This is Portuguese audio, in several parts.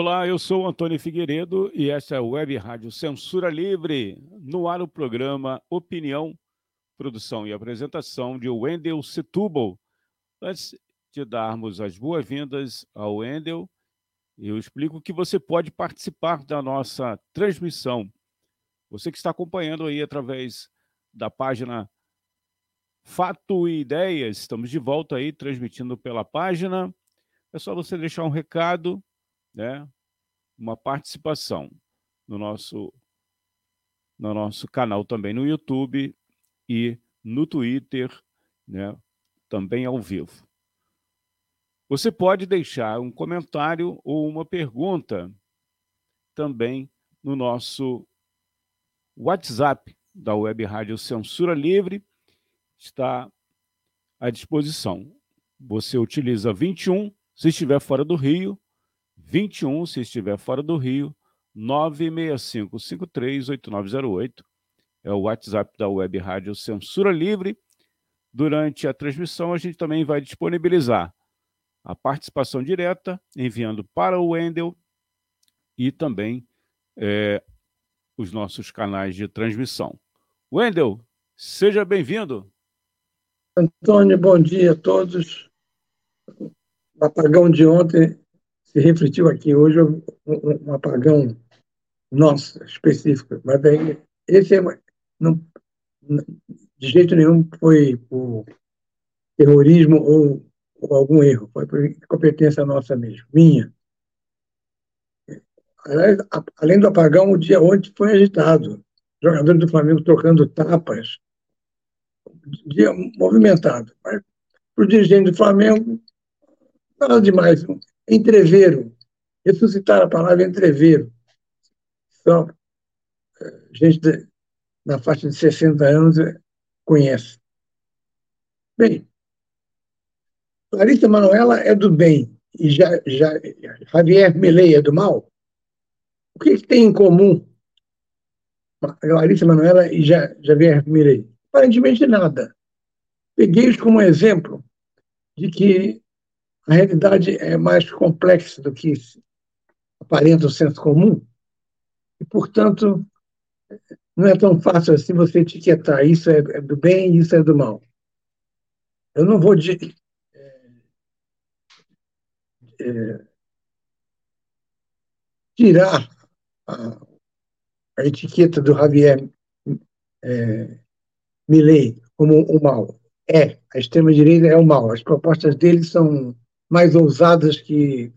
Olá, eu sou Antônio Figueiredo e esta é a Web Rádio Censura Livre. No ar o programa Opinião, produção e apresentação de Wendel Setúbal. Antes de darmos as boas-vindas ao Wendel, eu explico que você pode participar da nossa transmissão. Você que está acompanhando aí através da página Fato e Ideias, estamos de volta aí transmitindo pela página. É só você deixar um recado né, uma participação no nosso, no nosso canal também no YouTube e no Twitter, né, também ao vivo. Você pode deixar um comentário ou uma pergunta também no nosso WhatsApp da Web Rádio Censura Livre, está à disposição. Você utiliza 21, se estiver fora do Rio, 21, se estiver fora do Rio, 965538908. É o WhatsApp da Web Rádio Censura Livre. Durante a transmissão, a gente também vai disponibilizar a participação direta, enviando para o Wendel e também é, os nossos canais de transmissão. Wendel, seja bem-vindo. Antônio, bom dia a todos. O apagão de ontem se refletiu aqui hoje um, um apagão nosso, específico, mas daí, esse é, não, de jeito nenhum foi por terrorismo ou, ou algum erro, foi por competência nossa mesmo, minha. Além do apagão, o dia ontem foi agitado. Jogadores do Flamengo trocando tapas. Dia movimentado. Mas para o dirigente do Flamengo, nada demais entreveiro. Ressuscitar a palavra entreveiro. Só eh, gente na faixa de 60 anos eh, conhece. Bem, Larissa Manoela é do bem e já, já, Javier Milei é do mal? O que, que tem em comum Larissa Manoela e Javier Milei? Aparentemente nada. Peguei-os como exemplo de que a realidade é mais complexa do que aparenta o senso comum, e, portanto, não é tão fácil assim você etiquetar isso é, do bem e isso é do mal. Eu não vou de, é, é, tirar a, a, etiqueta do Javier é, Milley como o mal. É, a extrema-direita é o mal. As propostas dele são mais ousadas que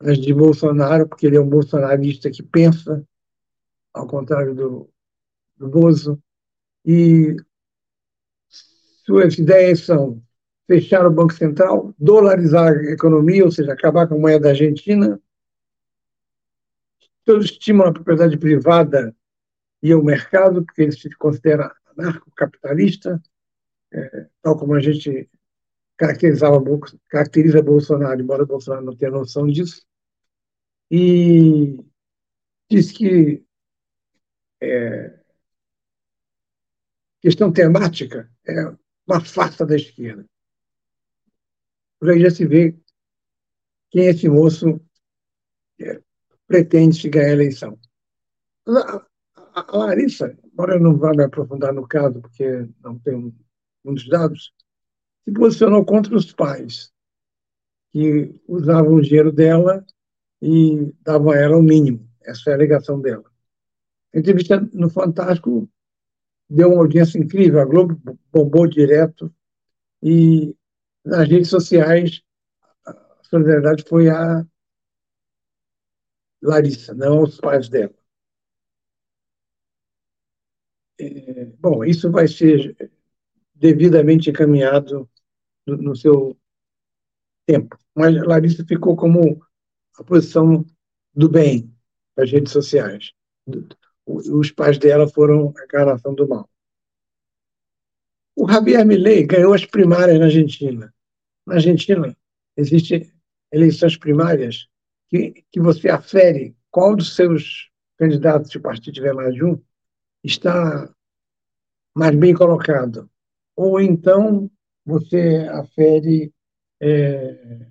as de Bolsonaro, porque ele é um bolsonarista que pensa, ao contrário do, do Bozo, e suas ideias são fechar o Banco Central, dolarizar a economia, ou seja, acabar com a moeda argentina, todo estímulo à propriedade privada e ao mercado, porque ele se considera anarcocapitalista, é, tal como a gente caracterizava, caracteriza Bolsonaro, embora Bolsonaro não tenha noção disso, e diz que é, questão temática é uma farsa da esquerda. Por aí já se vê quem esse moço é, pretende ganhar a eleição. A, a Larissa, embora eu não vá me aprofundar no caso, porque não tenho muitos dados, se posicionou contra os pais, que usavam o dinheiro dela e davam a ela o mínimo. Essa é a alegação dela. A entrevista no Fantástico deu uma audiência incrível. A Globo bombou direto e nas redes sociais a solidariedade foi a Larissa, não aos pais dela. É, bom, isso vai ser devidamente encaminhado no, seu tempo. Mas Larissa ficou como a posição do bem das redes sociais. os pais dela foram a encarnação do mal. O Javier Milei ganhou as primárias na Argentina. Na Argentina, existem eleições primárias que, que você afere qual dos seus candidatos, se o partido tiver mais de um, está mais bem colocado. Ou então você afere é,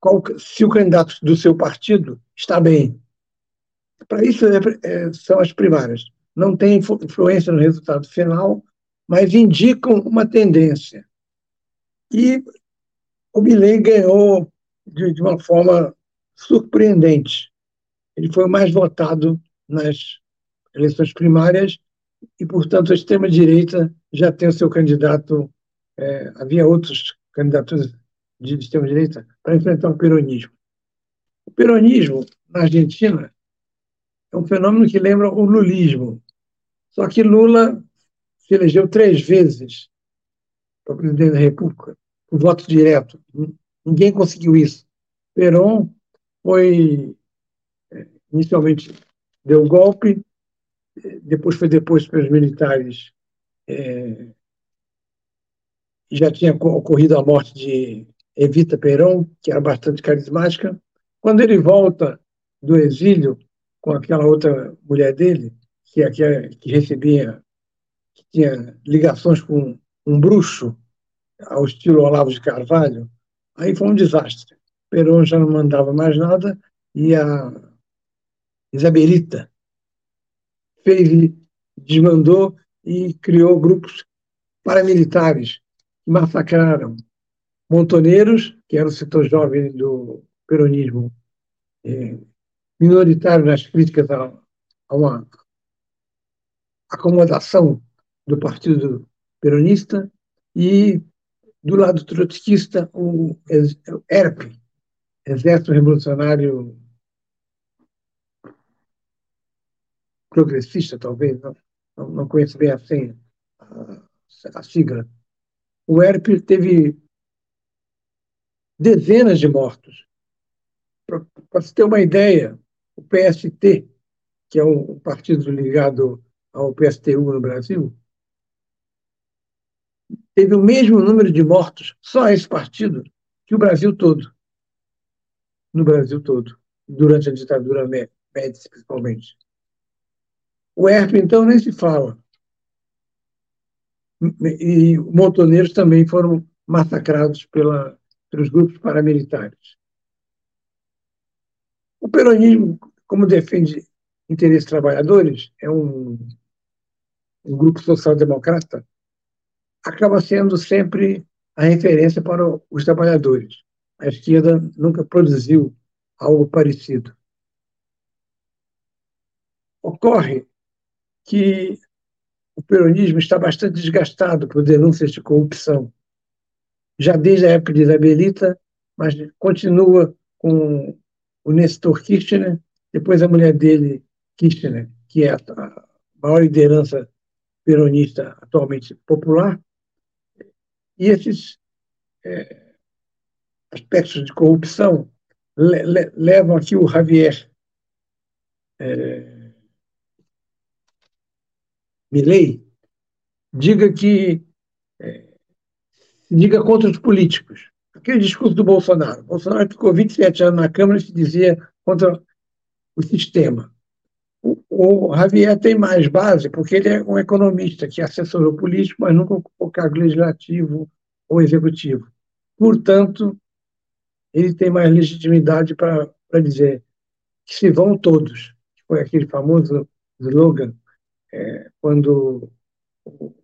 qual, se o candidato do seu partido está bem. Para isso é, é, são as primárias. Não tem influência no resultado final, mas indicam uma tendência. E o Milley ganhou de, de uma forma surpreendente. Ele foi o mais votado nas eleições primárias e, portanto, a extrema-direita já tem o seu candidato. É, havia outros candidatos de extrema-direita para enfrentar o peronismo. O peronismo, na Argentina, é um fenômeno que lembra o lulismo. Só que Lula se elegeu três vezes para presidente da República, por voto direto. Ninguém conseguiu isso. Perón foi, é, inicialmente, deu golpe, depois foi deposto pelos militares. É, já tinha ocorrido a morte de Evita Perón, que era bastante carismática. Quando ele volta do exílio com aquela outra mulher dele, que, é, que, que recebia, que tinha ligações com um bruxo, ao estilo Olavo de Carvalho, aí foi um desastre. Perón já não mandava mais nada e a Isabelita fez, desmandou e criou grupos paramilitares massacraram montoneiros, que era o setor jovem do peronismo, é, minoritário nas críticas a, a uma acomodação do Partido Peronista, e do lado trotskista, o ERP, Exército Revolucionário Progressista, talvez, não, não conheço bem a senha, a, a sigla. O ERP teve dezenas de mortos. Para se ter uma ideia, o PST, que é um partido ligado ao PSTU no Brasil, teve o mesmo número de mortos, só esse partido, que o Brasil todo. No Brasil todo, durante a ditadura Médici, principalmente. O ERP, então, nem se fala. E montoneiros também foram massacrados pela, pelos grupos paramilitares. O peronismo, como defende interesses trabalhadores, é um, um grupo social-democrata, acaba sendo sempre a referência para os trabalhadores. A esquerda nunca produziu algo parecido. Ocorre que o peronismo está bastante desgastado por denúncias de corrupção já desde a época de Isabelita, mas continua com o Nestor Kirchner, depois a mulher dele, Kirchner, que é a maior liderança peronista atualmente popular. E esses é, aspectos de corrupção le le levam aqui o Javier é, Milley, diga que é, diga contra os políticos. Aquele discurso do Bolsonaro. Bolsonaro ficou 27 anos na Câmara e se dizia contra o sistema. O, o Javier tem mais base, porque ele é um economista que assessorou político, mas nunca ocupou cargo legislativo ou executivo. Portanto, ele tem mais legitimidade para dizer que se vão todos. Foi aquele famoso slogan é, quando o,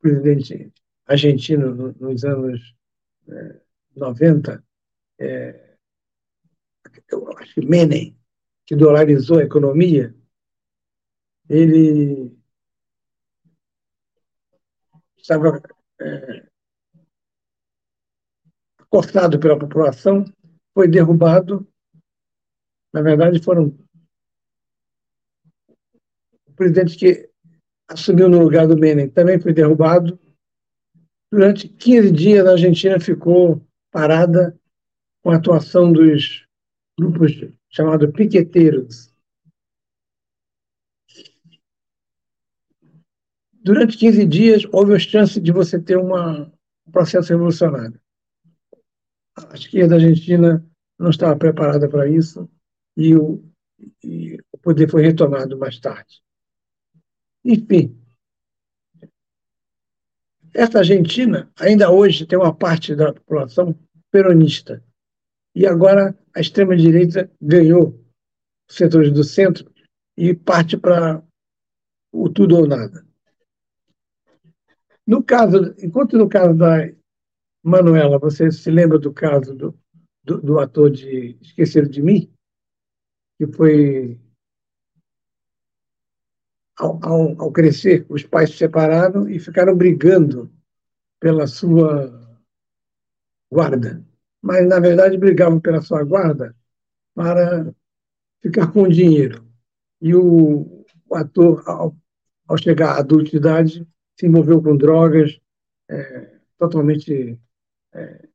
presidente argentino nos anos é, 90, é, eu acho que Menem, que dolarizou a economia, ele estava é, cortado pela população, foi derrubado. Na verdade, foram o presidente que assumiu no lugar do Menem também foi derrubado. Durante 15 dias, a Argentina ficou parada com a atuação dos grupos chamados piqueteiros. Durante 15 dias, houve a chance de você ter uma, um processo revolucionário. A esquerda argentina não estava preparada para isso e o, e o poder foi retomado mais tarde. Enfim, essa Argentina ainda hoje tem uma parte da população peronista. E agora a extrema-direita ganhou setores do centro e parte para o tudo ou nada. No caso, enquanto no caso da Manuela, você se lembra do caso do, do, do ator de Esquecer de Mim, que foi ao, ao, ao, crescer, os pais se separaram e ficaram brigando pela sua guarda. Mas, na verdade, brigavam pela sua guarda para ficar com o dinheiro. E o, o ator, ao, ao, chegar à adultidade, se envolveu com drogas, é, totalmente é,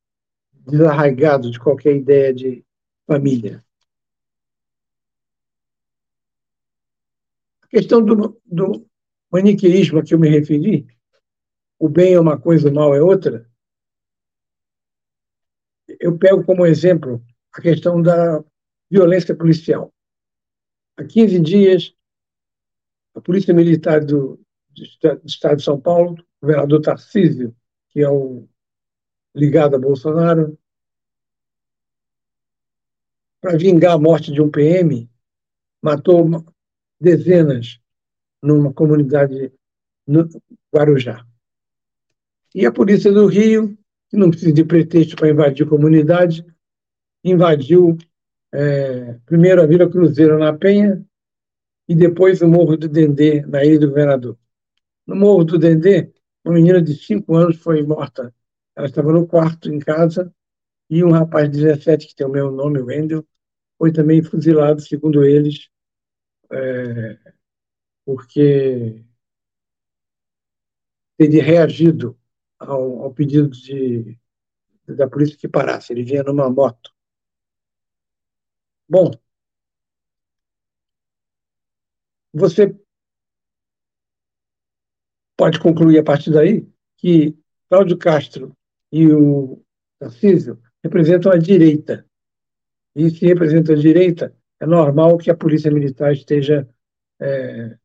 desarraigado de qualquer ideia de família. Questão do, do maniqueísmo a que eu me referi, o bem é uma coisa, o mal é outra, eu pego como exemplo a questão da violência policial. Há 15 dias, a Polícia Militar do, do Estado de São Paulo, o governador Tarcísio, que é o ligado a Bolsonaro, para vingar a morte de um PM, matou dezenas numa comunidade no Guarujá. E a polícia do Rio, que não precisa de pretexto para invadir comunidade, invadiu é, primeiro a Vila Cruzeiro na Penha e depois o Morro do Dendê, na Ilha do Governador. No Morro do Dendê, uma menina de 5 anos foi morta. Ela estava no quarto em casa e um rapaz de 17, que tem o meu nome, Wendel, foi também fuzilado, segundo eles, é, porque teria reagido ao, ao pedido de, da polícia que parasse. Ele vinha numa moto. Bom, você pode concluir a partir daí que Cláudio Castro e o Tarcísio representam a direita. E se representa a direita, é normal que a polícia militar esteja é,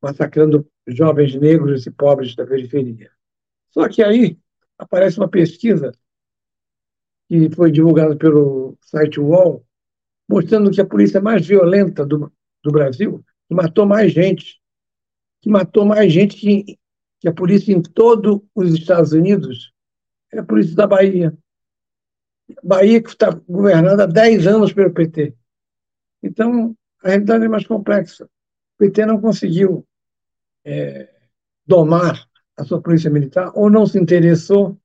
massacrando jovens negros e pobres da periferia. Só que aí aparece uma pesquisa que foi divulgada pelo site UOL, mostrando que a polícia mais violenta do, do Brasil, que matou mais gente, que matou mais gente que, que a polícia em todos os Estados Unidos, é a polícia da Bahia. Bahia que está governada há 10 anos pelo PT. Então, a realidade é mais complexa. O PT não conseguiu é, domar a sua polícia militar ou não se interessou,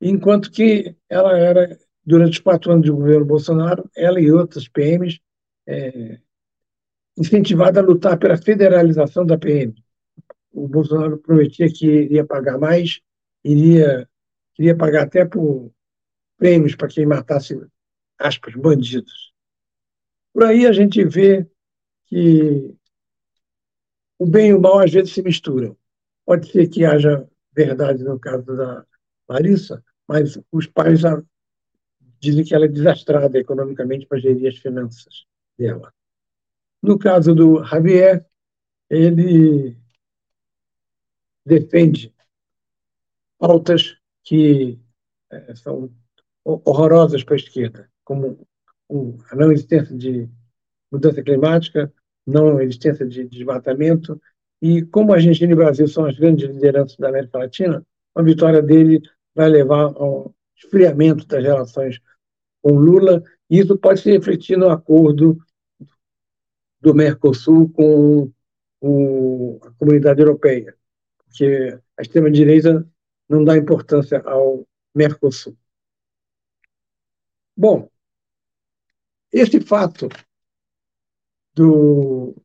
enquanto que ela era, durante os quatro anos de governo Bolsonaro, ela e outras PMs, é, incentivada a lutar pela federalização da PM. O Bolsonaro prometia que iria pagar mais, iria queria pagar até por prêmios para quem matasse, aspas, bandidos. Por aí a gente vê que o bem e o mal às vezes se misturam. Pode ser que haja verdade no caso da Larissa, mas os pais dizem que ela é desastrada economicamente para gerir as finanças dela. No caso do Javier, ele defende pautas que é, são horrorosas para a esquerda, como a não existência de mudança climática, não existência de desmatamento, e como a Argentina e o Brasil são as grandes lideranças da América Latina, a vitória dele vai levar ao esfriamento das relações com Lula, e isso pode se refletir no acordo do Mercosul com o, a comunidade europeia, porque a extrema-direita não dá importância ao Mercosul. Bom, esse fato do,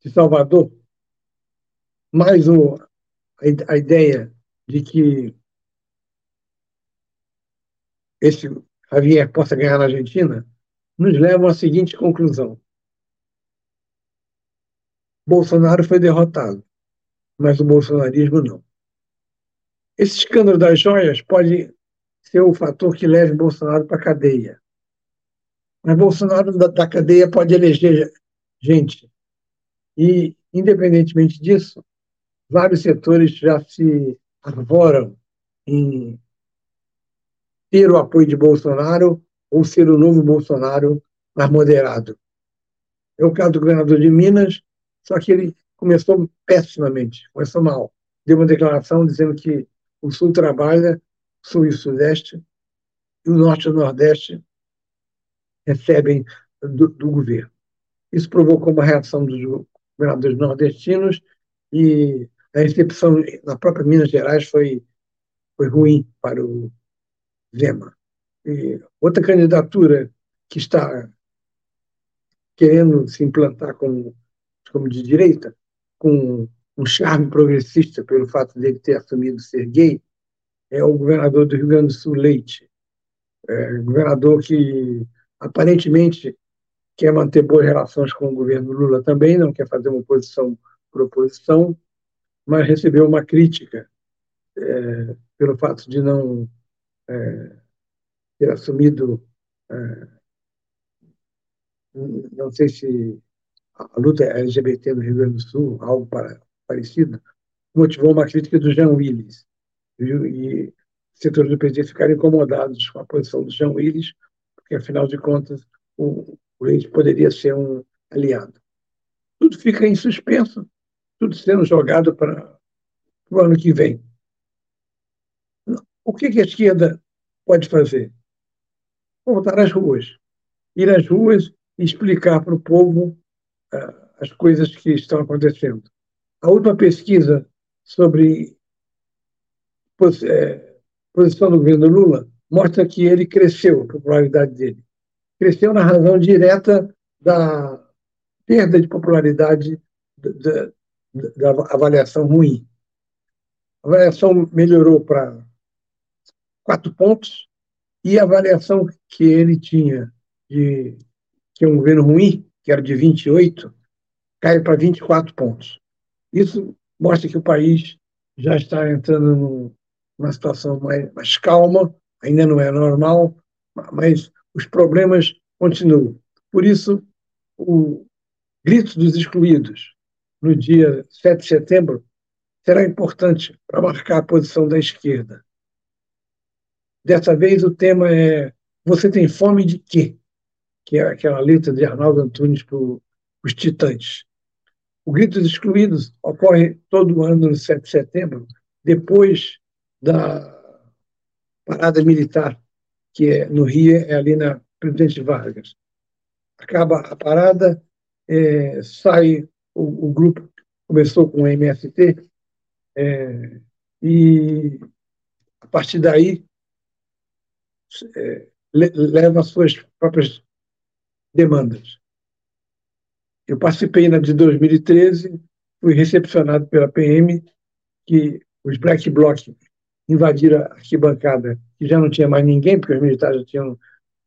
de Salvador, mais o, a, ideia de que esse Javier possa ganhar na Argentina, nos levam à seguinte conclusão. Bolsonaro foi derrotado. mas o bolsonarismo não. Esse escândalo das joias pode ser o fator que leve Bolsonaro para a cadeia. Mas Bolsonaro da, da cadeia pode eleger gente. E, independentemente disso, vários setores já se arvoram em ter o apoio de Bolsonaro ou ser o novo Bolsonaro mais moderado. É o caso do governador de Minas, só que ele começou pessimamente, começou mal. Deu uma declaração dizendo que o Sul trabalha, Sul e Sudeste, e o Norte e o Nordeste recebem do, do governo. Isso provocou uma reação dos governadores nordestinos e a recepção na própria Minas Gerais foi, foi ruim para o Zema. E outra candidatura que está querendo se implantar como, como de direita, com um charme progressista pelo fato dele ter assumido ser gay, é o governador do Rio Grande do Sul, Leite. É, governador que aparentemente quer manter boas relações com o governo Lula também, não quer fazer uma oposição por oposição, mas recebeu uma crítica é, pelo fato de não é, ter assumido, é, não sei se a luta LGBT no Rio Grande do Sul, algo para, parecido, motivou uma crítica do Jean Willis. E, e setores do PT ficaram incomodados com a posição do Jean Willis, porque, afinal de contas, o, o Leite poderia ser um aliado. Tudo fica em suspenso, tudo sendo jogado para o ano que vem. O que, que a esquerda pode fazer? Voltar às ruas. Ir às ruas e explicar para o povo uh, as coisas que estão acontecendo. A última pesquisa sobre é, posição do governo Lula mostra que ele cresceu, a popularidade dele cresceu na razão direta da perda de popularidade da, da avaliação ruim. A avaliação melhorou para quatro pontos e a avaliação que ele tinha de que é um governo ruim, que era de 28, cai para 24 pontos. Isso mostra que o país já está entrando numa situação mais, mais calma, ainda não é normal, mas os problemas continuam. Por isso, o grito dos excluídos, no dia 7 de setembro, será importante para marcar a posição da esquerda. Dessa vez, o tema é Você tem fome de quê? Que é aquela letra de Arnaldo Antunes para os Titãs. O Grito dos Excluídos ocorre todo ano no 7 de setembro, depois da parada militar que é no Rio, é ali na Presidente Vargas. Acaba a parada, é, sai o, o, grupo, começou com o MST, é, e a partir daí é, leva as suas próprias demandas. Eu participei na de 2013, fui recepcionado pela PM, que os Black Bloc invadiram a arquibancada que já não tinha mais ninguém, porque os militares já tinham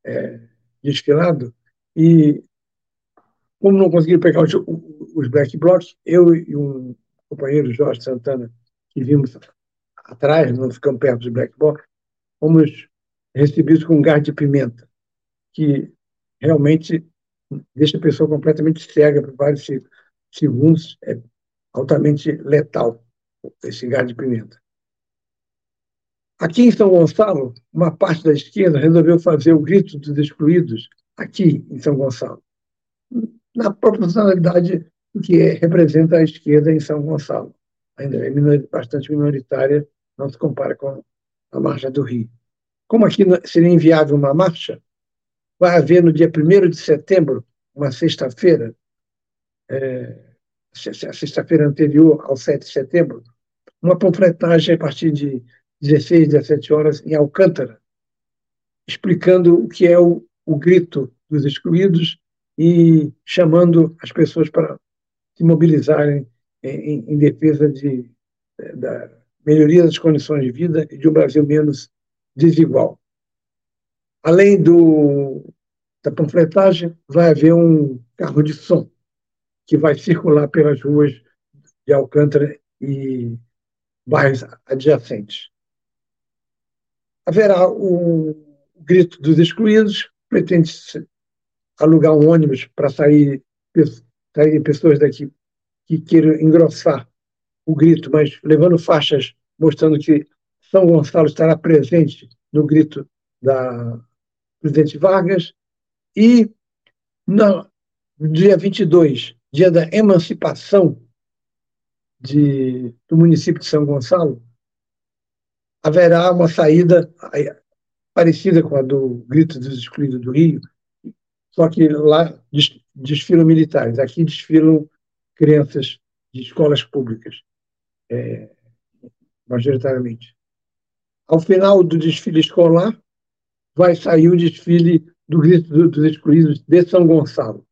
é, desfilado, e como não conseguiram pegar os, os black blocs, eu e um companheiro, Jorge Santana, que vimos atrás, não ficamos perto dos black blocs, fomos recebidos com um gás de pimenta, que realmente deixa a pessoa completamente cega por vários segundos, é altamente letal esse gás de pimenta. Aqui em São Gonçalo, uma parte da esquerda resolveu fazer o grito dos excluídos aqui em São Gonçalo, na proporcionalidade do que é, representa a esquerda em São Gonçalo. Ainda é minor, bastante minoritária, não se compara com a marcha do Rio. Como aqui seria inviável uma marcha, vai haver no dia 1 de setembro, uma sexta-feira, é, a sexta-feira anterior ao 7 de setembro, uma panfletagem a partir de 16, 17 horas, em Alcântara, explicando o que é o, o grito dos excluídos e chamando as pessoas para se mobilizarem em, em defesa de, da melhoria das condições de vida e de um Brasil menos desigual. Além do, da panfletagem, vai haver um carro de som que vai circular pelas ruas de Alcântara e bairros adjacentes. Haverá o grito dos excluídos, pretende alugar um ônibus para sair, sair pessoas daqui que queiram engrossar o grito, mas levando faixas mostrando que São Gonçalo estará presente no grito da presidente Vargas. E no dia 22, dia da emancipação de, do município de São Gonçalo, haverá uma saída parecida com a do Grito dos Excluídos do Rio, só que lá desfilam militares, aqui desfilam crianças de escolas públicas, é, majoritariamente. Ao final do desfile escolar, vai sair o desfile do Grito dos Excluídos de São Gonçalo.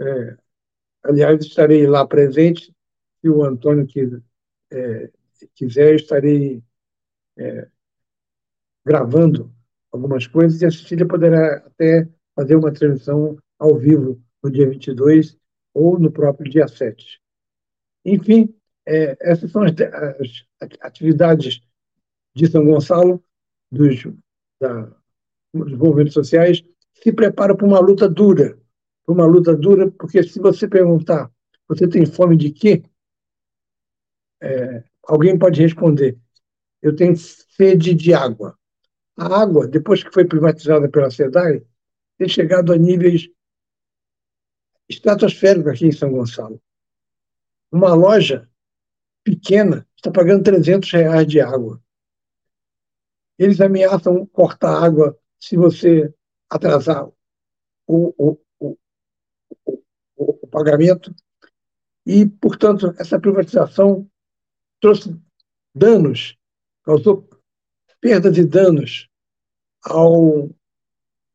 É, aliás, estarei lá presente, se o Antônio quiser, é, quiser estarei é, gravando algumas coisas e a Cecília poderá até fazer uma transmissão ao vivo no dia 22 ou no próprio dia 7. Enfim, é, essas são as, as, atividades de São Gonçalo, dos, da, dos movimentos sociais, se preparam para uma luta dura. Para uma luta dura, porque se você perguntar, você tem fome de quê? É, alguém pode responder, eu tenho sede de água. A água, depois que foi privatizada pela SEDAI, tem chegado a níveis estratosféricos aqui em São Gonçalo. Uma loja pequena está pagando 300 reais de água. Eles ameaçam cortar água se você atrasar o, o, o, o, pagamento. E, portanto, essa privatização trouxe danos, causou perdas e danos ao,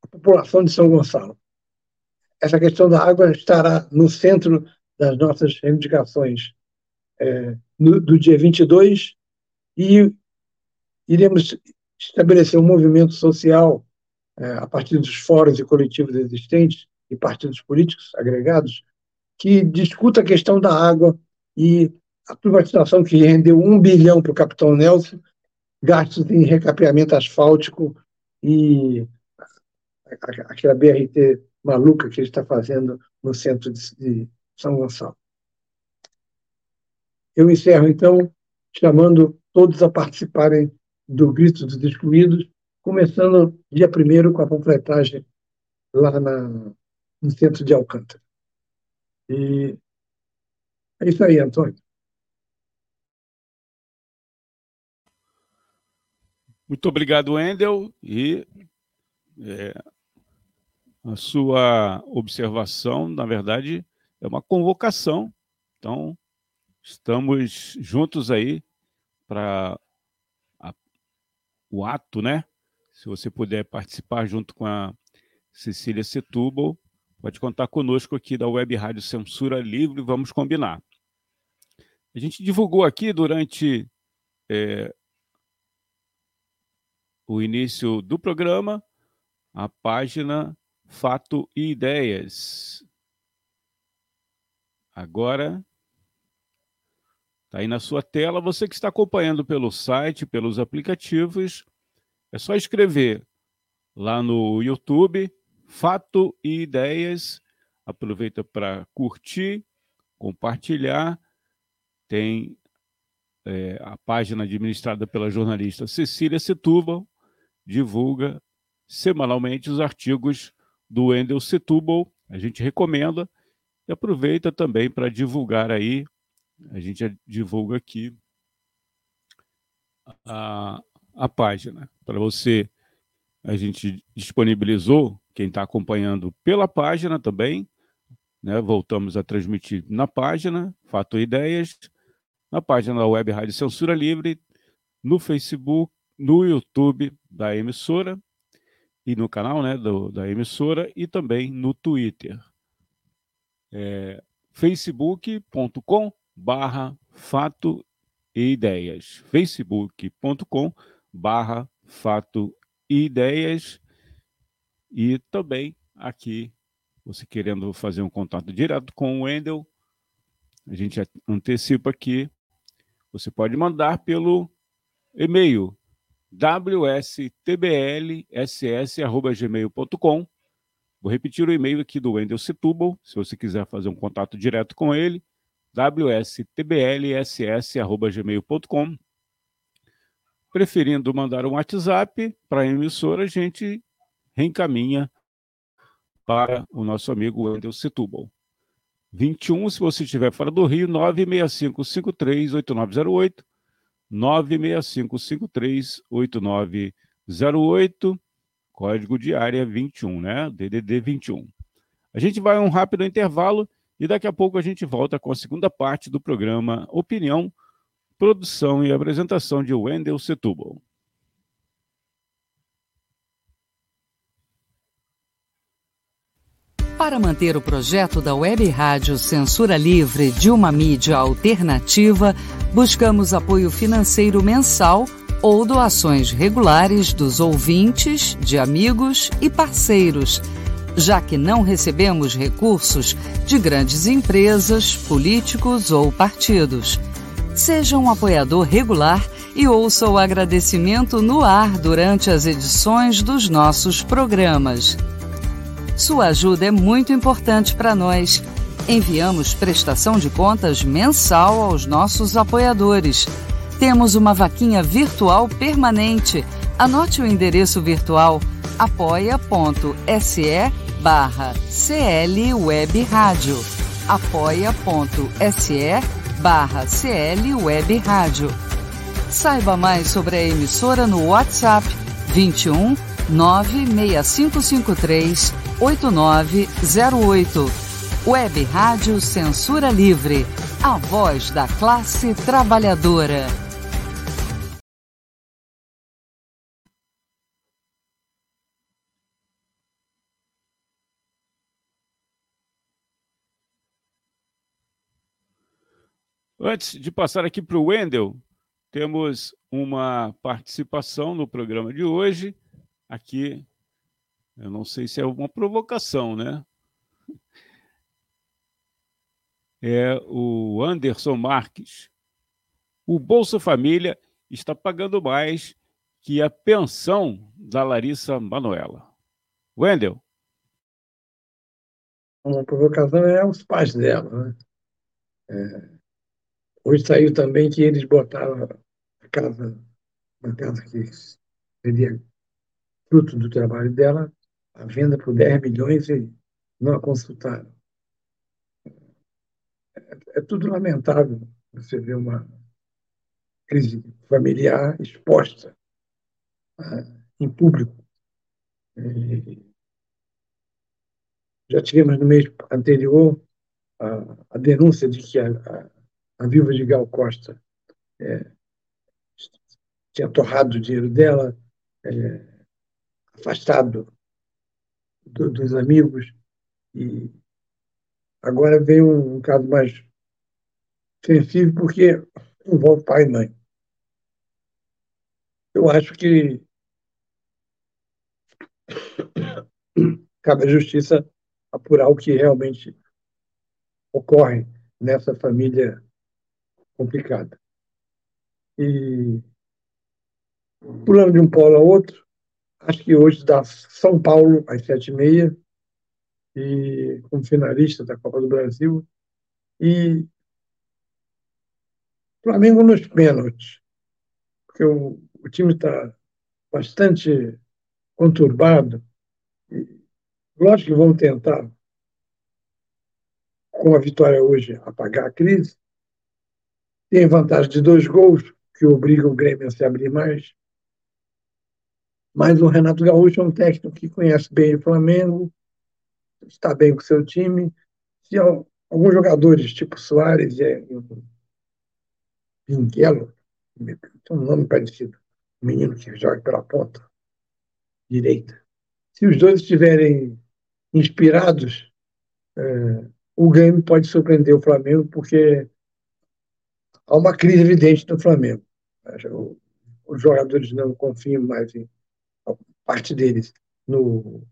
à população de São Gonçalo. Essa questão da água estará no centro das nossas reivindicações é, no, do dia 22 e iremos estabelecer um movimento social é, a partir dos fóruns e coletivos existentes e partidos políticos agregados que discuta a questão da água e a privatização que rendeu um bilhão para o capitão Nelson, gastos em recapeamento asfáltico e aquela BRT maluca que ele está fazendo no centro de São Gonçalo. Eu encerro, então, chamando todos a participarem do Grito dos Excluídos, começando dia 1 com a completagem lá na, no centro de Alcântara. E é isso aí, Antônio. Muito obrigado, Wendel. E é, a sua observação, na verdade, é uma convocação. Então, estamos juntos aí para o ato, né? Se você puder participar junto com a Cecília Setúbal, pode contar conosco aqui da Web Rádio Censura Livre, vamos combinar. A gente divulgou aqui durante é, o início do programa a página Fato e Ideias. Agora Está aí na sua tela. Você que está acompanhando pelo site, pelos aplicativos, é só escrever lá no YouTube, Fato e Ideias. Aproveita para curtir, compartilhar. Tem é, a página administrada pela jornalista Cecília Setúbal, divulga semanalmente os artigos do Wendel Setúbal. A gente recomenda e aproveita também para divulgar aí a gente divulga aqui a, a página. Para você, a gente disponibilizou, quem está acompanhando pela página também, né? voltamos a transmitir na página, Fato Ideias, na página da Web Rádio Censura Livre, no Facebook, no YouTube da emissora e no canal né, do, da emissora e também no Twitter. É, facebook.com barra fato e ideias, facebook.com barra fato e ideias. E também aqui, você querendo fazer um contato direto com o Wendel, a gente antecipa aqui. Você pode mandar pelo e-mail wstblss.gmail.com. Vou repetir o e-mail aqui do Wendel Setúbal, se você quiser fazer um contato direto com ele, wstblss.gmail.com. Preferindo mandar um WhatsApp para a emissora, a gente reencaminha para o nosso amigo Wendel Setúbal. 21, se você estiver fora do Rio, 965538908, 965538908, código de área 21, né? DDD 21. A gente vai a um rápido intervalo e daqui a pouco a gente volta com a segunda parte do programa Opinião, produção e apresentação de Wendel Setúbal. Para manter o projeto da Web Rádio Censura Livre de uma mídia alternativa, buscamos apoio financeiro mensal ou doações regulares dos ouvintes, de amigos e parceiros, já que não recebemos recursos de grandes empresas, políticos ou partidos. Seja um apoiador regular e ouça o agradecimento no ar durante as edições dos nossos programas. Sua ajuda é muito importante para nós. Enviamos prestação de contas mensal aos nossos apoiadores. Temos uma vaquinha virtual permanente. Anote o endereço virtual apoia.se barra CL Web Rádio. apoia.se barra CL Web Rádio. Saiba mais sobre a emissora no WhatsApp 21 96553 8908. Web Rádio Censura Livre. A voz da classe trabalhadora. Antes de passar aqui para o Wendel, temos uma participação no programa de hoje, aqui eu não sei se é uma provocação, né? É o Anderson Marques. O Bolsa Família está pagando mais que a pensão da Larissa Manuela. Wendel. Uma provocação é os pais dela. Né? É, hoje saiu também que eles botaram a casa, uma casa que seria fruto do trabalho dela, a venda por 10 milhões e não a consultaram. É, é tudo lamentável você ver uma crise familiar exposta uh, em público. E já tivemos no mês anterior a, a denúncia de que a, a, a viúva de Gal Costa é, tinha torrado o dinheiro dela, é, afastado do, dos amigos. E agora vem um, um caso mais sensível, porque envolve pai e mãe. Eu acho que cabe à justiça apurar o que realmente ocorre nessa família complicada. E, pulando de um polo a outro, acho que hoje dá São Paulo às sete e meia, e como finalista da Copa do Brasil, e Flamengo nos pênaltis, porque o, o time está bastante conturbado. E, lógico que vão tentar, com a vitória hoje, apagar a crise. Tem vantagem de dois gols, que obrigam o Grêmio a se abrir mais. Mas o Renato Gaúcho é um técnico que conhece bem o Flamengo, está bem com o seu time. Se alguns jogadores, tipo Soares e Pinguelo, tem um nome parecido, um menino que joga pela ponta direita. Se os dois estiverem inspirados, é, o Grêmio pode surpreender o Flamengo, porque há uma crise evidente no Flamengo. Os jogadores não confiam mais em parte deles no,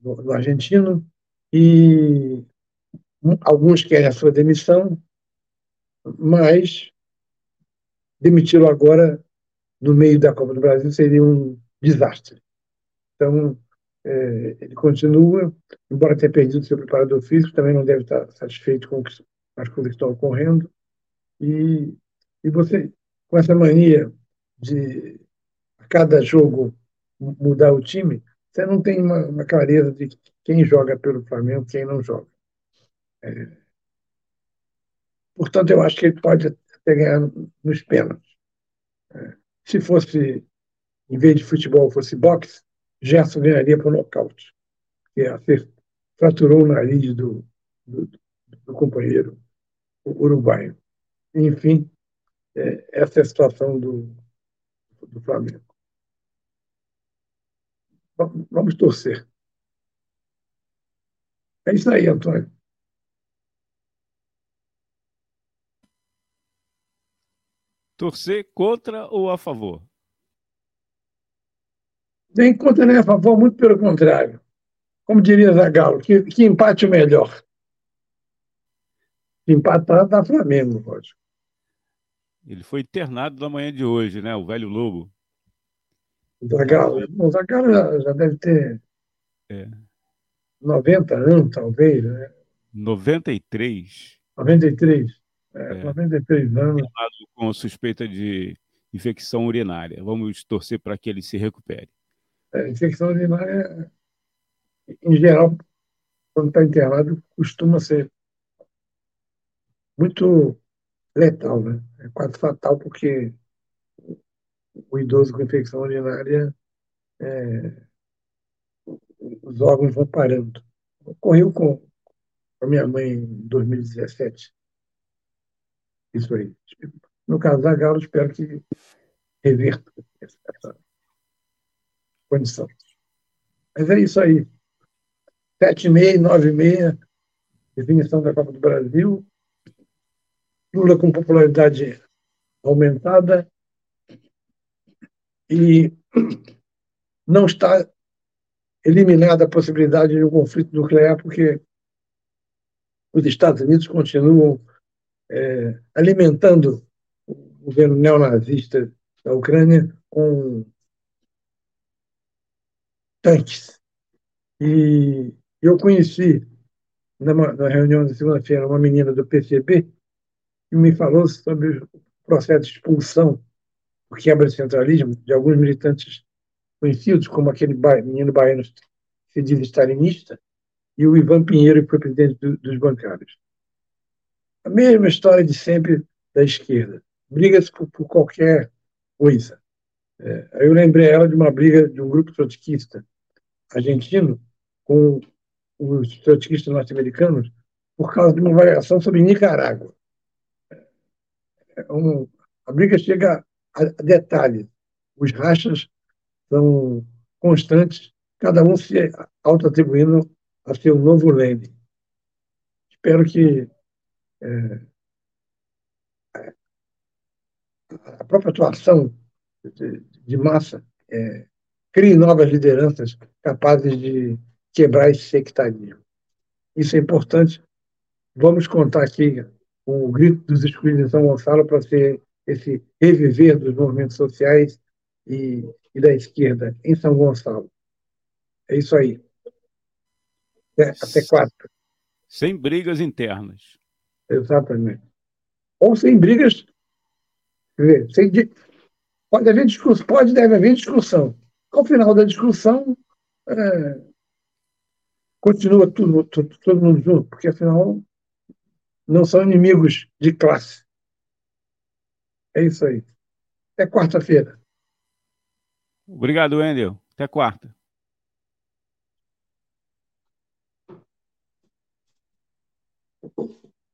no, no argentino, e alguns querem a sua demissão, mas demiti-lo agora no meio da Copa do Brasil seria um desastre. Então, é, ele continua, embora tenha perdido seu preparador físico, também não deve estar satisfeito com as coisas que estão ocorrendo. E, e você, com essa mania de a cada jogo mudar o time, você não tem uma, uma clareza de quem joga pelo Flamengo quem não joga. É, portanto, eu acho que ele pode até ganhar nos pênaltis. É, se fosse, em vez de futebol, fosse boxe, Gerson ganharia por nocaute. Porque fraturou o nariz do, do, do companheiro uruguaio. Enfim, é, essa é a situação do, do Flamengo. Vamos torcer. É isso aí, Antônio. Torcer contra ou a favor? Nem contra nem a favor, muito pelo contrário. Como diria Zagallo, que, que empate o melhor. Empatar dá Flamengo, lógico. Ele foi internado na manhã de hoje, né? O velho Lobo. O Zagallo, o Zagallo já, já deve ter é. 90 anos, talvez, né? 93. 93. É, é. 93 anos. Com suspeita de infecção urinária. Vamos torcer para que ele se recupere. É, infecção urinária, em geral, quando está internado, costuma ser muito letal, né? É quase fatal, porque o idoso com infecção urinária, é, os órgãos vão parando. Ocorreu com a minha mãe em 2017. Isso aí. No caso da Galo, espero que reverta essa condição. Mas é isso aí. Sete e meia, nove e meia, definição da Copa do Brasil. Lula com popularidade aumentada e não está eliminada a possibilidade de um conflito nuclear, porque os Estados Unidos continuam é, alimentando o governo neonazista da Ucrânia com tanques. E eu conheci, numa, na reunião de segunda-feira, uma menina do PCB que me falou sobre o processo de expulsão, o quebra de centralismo de alguns militantes conhecidos, como aquele menino baiano que se diz stalinista, e o Ivan Pinheiro, que foi presidente do, dos bancários. A mesma história de sempre da esquerda. Brigas por, por qualquer coisa. É, eu lembrei ela de uma briga de um grupo trotskista argentino com os trotskistas norte-americanos por causa de uma variação sobre Nicarágua. É um, a briga chega detalhes. Os rachas são constantes, cada um se auto-atribuindo a seu novo leme. Espero que é, a própria atuação de, de massa é, crie novas lideranças capazes de quebrar esse sectarismo. Isso é importante. Vamos contar aqui o grito dos excluídos de São Gonçalo para ser esse reviver dos movimentos sociais e, e da esquerda em São Gonçalo. É isso aí. Até, até quarta. Sem brigas internas. Exatamente. Ou sem brigas. Sem, pode haver discussão, pode deve haver discussão. Ao final da discussão, é, continua tudo, tudo, todo mundo junto, porque afinal não são inimigos de classe. É isso aí. Até quarta-feira. Obrigado, Wendel. Até quarta.